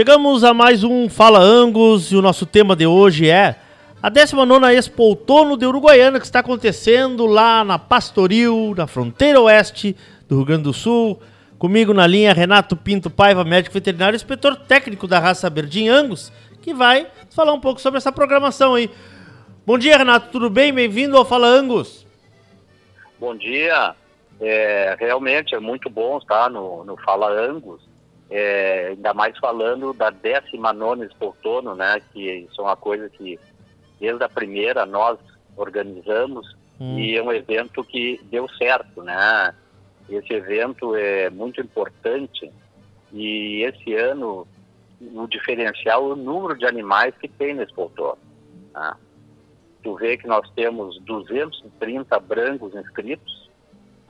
Chegamos a mais um Fala Angus e o nosso tema de hoje é a 19 Expo Outono de Uruguaiana que está acontecendo lá na Pastoril, na fronteira oeste do Rio Grande do Sul. Comigo na linha Renato Pinto Paiva, médico veterinário inspetor técnico da raça Berdim Angus, que vai falar um pouco sobre essa programação aí. Bom dia, Renato, tudo bem? Bem-vindo ao Fala Angus. Bom dia. É, realmente é muito bom estar no, no Fala Angus, é, ainda mais falando da 19 Expo Outono, né, que isso é uma coisa que desde a primeira nós organizamos hum. e é um evento que deu certo, né? Esse evento é muito importante e esse ano o diferencial é o número de animais que tem nesse outono. Né? Tu vê que nós temos 230 brancos inscritos,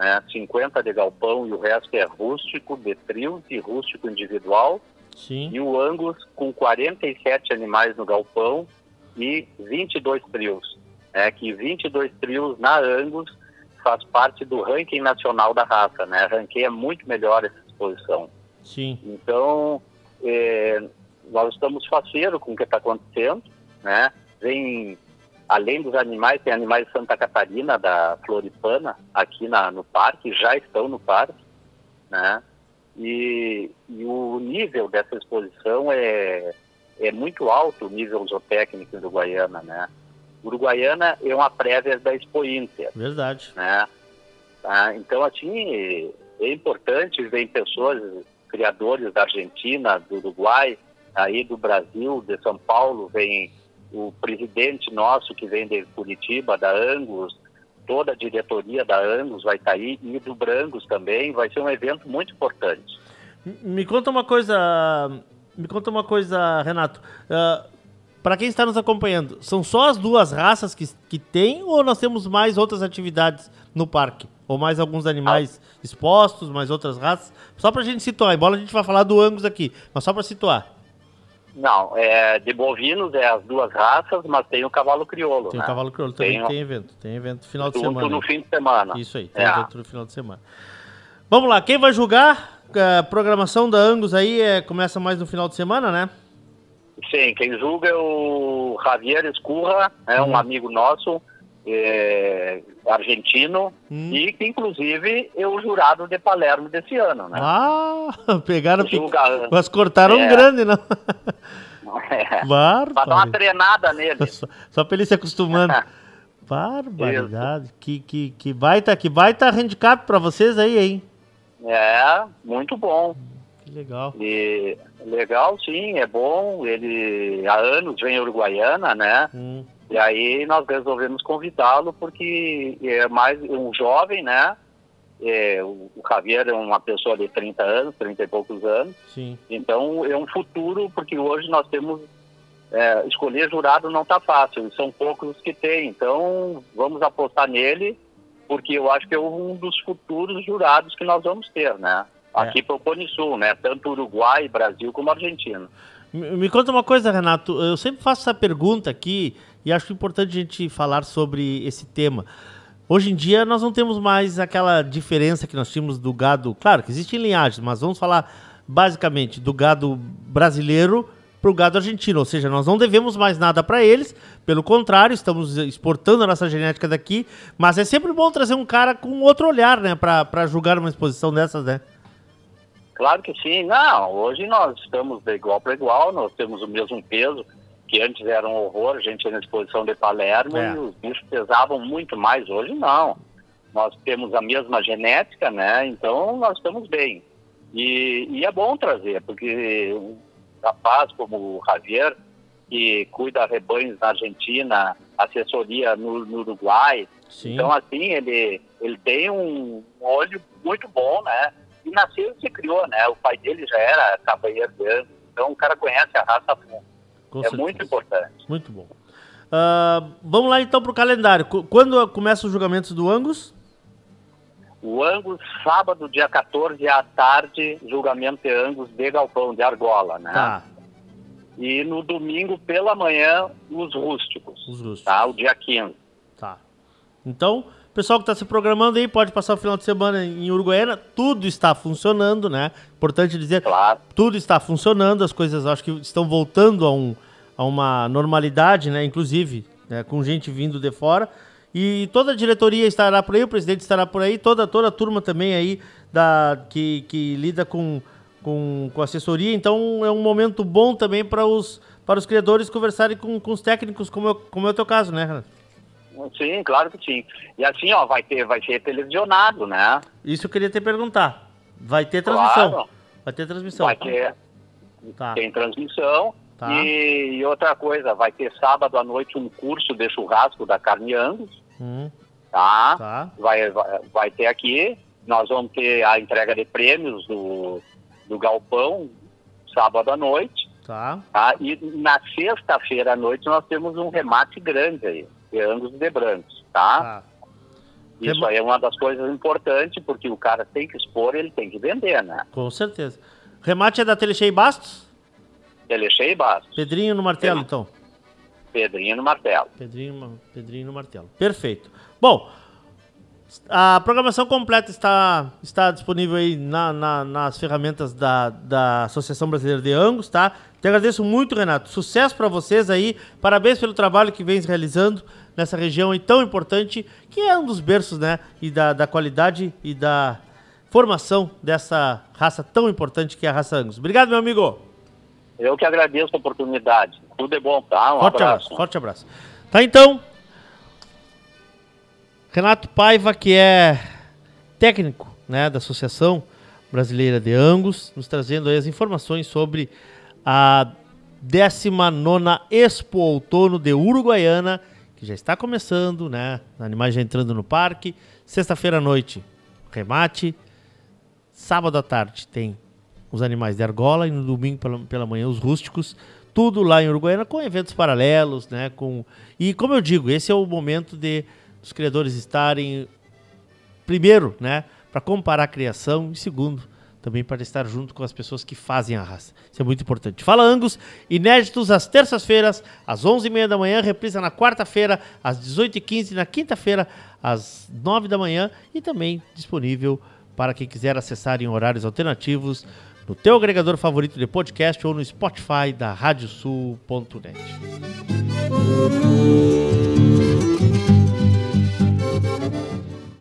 né? 50 de galpão e o resto é rústico, de trio e rústico individual. Sim. E o Angus com 47 animais no galpão e 22 trios. É que 22 trios na Angus faz parte do ranking nacional da raça, né? É muito melhor essa exposição. Sim. Então, é, nós estamos faceiros com o que está acontecendo, né? Vem, além dos animais, tem animais de Santa Catarina, da Floripana, aqui na, no parque, já estão no parque, né? E, e o nível dessa exposição é é muito alto o nível zootécnico do Uruguaiana, né? Uruguaiana é uma prévia da Expo Inter. Verdade. Né? Ah, então, assim, é importante ver pessoas, criadores da Argentina, do Uruguai, aí do Brasil, de São Paulo, vem o presidente nosso que vem de Curitiba, da Angus, toda a diretoria da Angus vai estar aí, e do Brangos também, vai ser um evento muito importante. Me conta uma coisa, me conta uma coisa, Renato. Uh, ah, para quem está nos acompanhando, são só as duas raças que, que tem ou nós temos mais outras atividades no parque? Ou mais alguns animais expostos, mais outras raças? Só para a gente situar. Embora a gente vai falar do Angus aqui, mas só para situar. Não, é, de bovinos é as duas raças, mas tem o cavalo crioulo. Tem né? o cavalo crioulo, também tem, tem evento. Tem evento final de semana. no fim de semana. Isso aí, tem é. evento no final de semana. Vamos lá, quem vai julgar? a programação da Angus aí é, começa mais no final de semana, né? Sim, quem julga é o Javier Escurra, é um hum. amigo nosso, é, argentino, hum. e que inclusive é o jurado de Palermo desse ano, né? Ah, pegaram, julga, mas cortaram é, um grande, não? É, pra dar uma treinada nele. Só, só pra ele se acostumando. Barbaridade. Que, que, que baita, que baita handicap pra vocês aí, hein? É, muito bom. Que legal. E, legal, sim, é bom. Ele há anos vem Uruguaiana, né? Hum. E aí nós resolvemos convidá-lo porque é mais um jovem, né? É, o, o Javier é uma pessoa de 30 anos, 30 e poucos anos. Sim. Então é um futuro, porque hoje nós temos. É, escolher jurado não está fácil, são poucos que tem. Então vamos apostar nele porque eu acho que é um dos futuros jurados que nós vamos ter, né? É. Aqui é. para o Cone Sul, né? Tanto Uruguai, Brasil como Argentina. Me, me conta uma coisa, Renato. Eu sempre faço essa pergunta aqui e acho importante a gente falar sobre esse tema. Hoje em dia nós não temos mais aquela diferença que nós tínhamos do gado. Claro que existem linhagens, mas vamos falar basicamente do gado brasileiro para o gado argentino. Ou seja, nós não devemos mais nada para eles, pelo contrário, estamos exportando a nossa genética daqui, mas é sempre bom trazer um cara com outro olhar, né, para julgar uma exposição dessas, né? Claro que sim. Não, hoje nós estamos de igual para igual, nós temos o mesmo peso, que antes era um horror, a gente ia na exposição de Palermo é. e os bichos pesavam muito mais, hoje não. Nós temos a mesma genética, né, então nós estamos bem. E, e é bom trazer, porque rapaz como o Javier, que cuida rebanhos na Argentina, assessoria no, no Uruguai. Sim. Então, assim, ele, ele tem um olho muito bom, né? E nasceu e se criou, né? O pai dele já era cavalheiro de então o cara conhece a raça a fundo. Com é certeza. muito importante. Muito bom. Uh, vamos lá então para o calendário. Quando começam os julgamentos do Angus? O Angus, sábado, dia 14 à tarde, julgamento de Angus de Galpão, de Argola, né? Tá. E no domingo, pela manhã, os rústicos. Os rústicos. Tá? O dia 15. Tá. Então, pessoal que está se programando aí pode passar o final de semana em Uruguaiana. Tudo está funcionando, né? Importante dizer, Claro. tudo está funcionando, as coisas acho que estão voltando a, um, a uma normalidade, né? Inclusive, né? com gente vindo de fora. E toda a diretoria estará por aí, o presidente estará por aí, toda, toda a turma também aí da, que, que lida com, com, com assessoria. Então é um momento bom também para os, para os criadores conversarem com, com os técnicos, como, é- como é o teu caso, né, Renato? Sim, claro que sim. E assim, ó, vai ter, vai ser televisionado, né? Isso eu queria te perguntar. Vai ter transmissão? Claro. Vai ter transmissão. Vai ter, Tá. tem transmissão. Tá. E, e outra coisa, vai ter sábado à noite um curso de churrasco da carne Angus, Hum, tá? tá. Vai, vai, vai ter aqui. Nós vamos ter a entrega de prêmios do, do Galpão, sábado à noite. Tá. Tá? E na sexta-feira à noite nós temos um remate grande aí, Angus e de Brancos, tá? Tá. Isso aí é uma das coisas importantes, porque o cara tem que expor, ele tem que vender, né? Com certeza. Remate é da Telechei Bastos? Telechei e Bastos, Pedrinho no martelo, então. Pedrinho no martelo. Pedrinho, Pedrinho no martelo. Perfeito. Bom, a programação completa está, está disponível aí na- na- nas ferramentas da, da Associação Brasileira de Angus, tá? Te agradeço muito, Renato. Sucesso para vocês aí. Parabéns pelo trabalho que vem realizando nessa região tão importante, que é um dos berços, né? E da, da qualidade e da formação dessa raça tão importante que é a raça Angus. Obrigado, meu amigo. Eu que agradeço a oportunidade. Tudo é bom, tá? Um Forte abraço. abraço. Forte abraço. Tá então. Renato Paiva, que é técnico né, da Associação Brasileira de Angus, nos trazendo as informações sobre a 19 Expo Outono de Uruguaiana, que já está começando, né? Animais já entrando no parque. Sexta-feira à noite, remate. Sábado à tarde tem os animais de argola e no domingo pela, pela manhã os rústicos. Tudo lá em Uruguaiana com eventos paralelos, né? Com... E como eu digo, esse é o momento de os criadores estarem, primeiro, né? Para comparar a criação e segundo, também para estar junto com as pessoas que fazem a raça. Isso é muito importante. Fala Angus, inéditos às terças-feiras, às 11h30 da manhã, reprisa na quarta-feira, às 18h15, na quinta-feira, às 9 da manhã e também disponível para quem quiser acessar em horários alternativos no teu agregador favorito de podcast ou no Spotify da radiosul.net.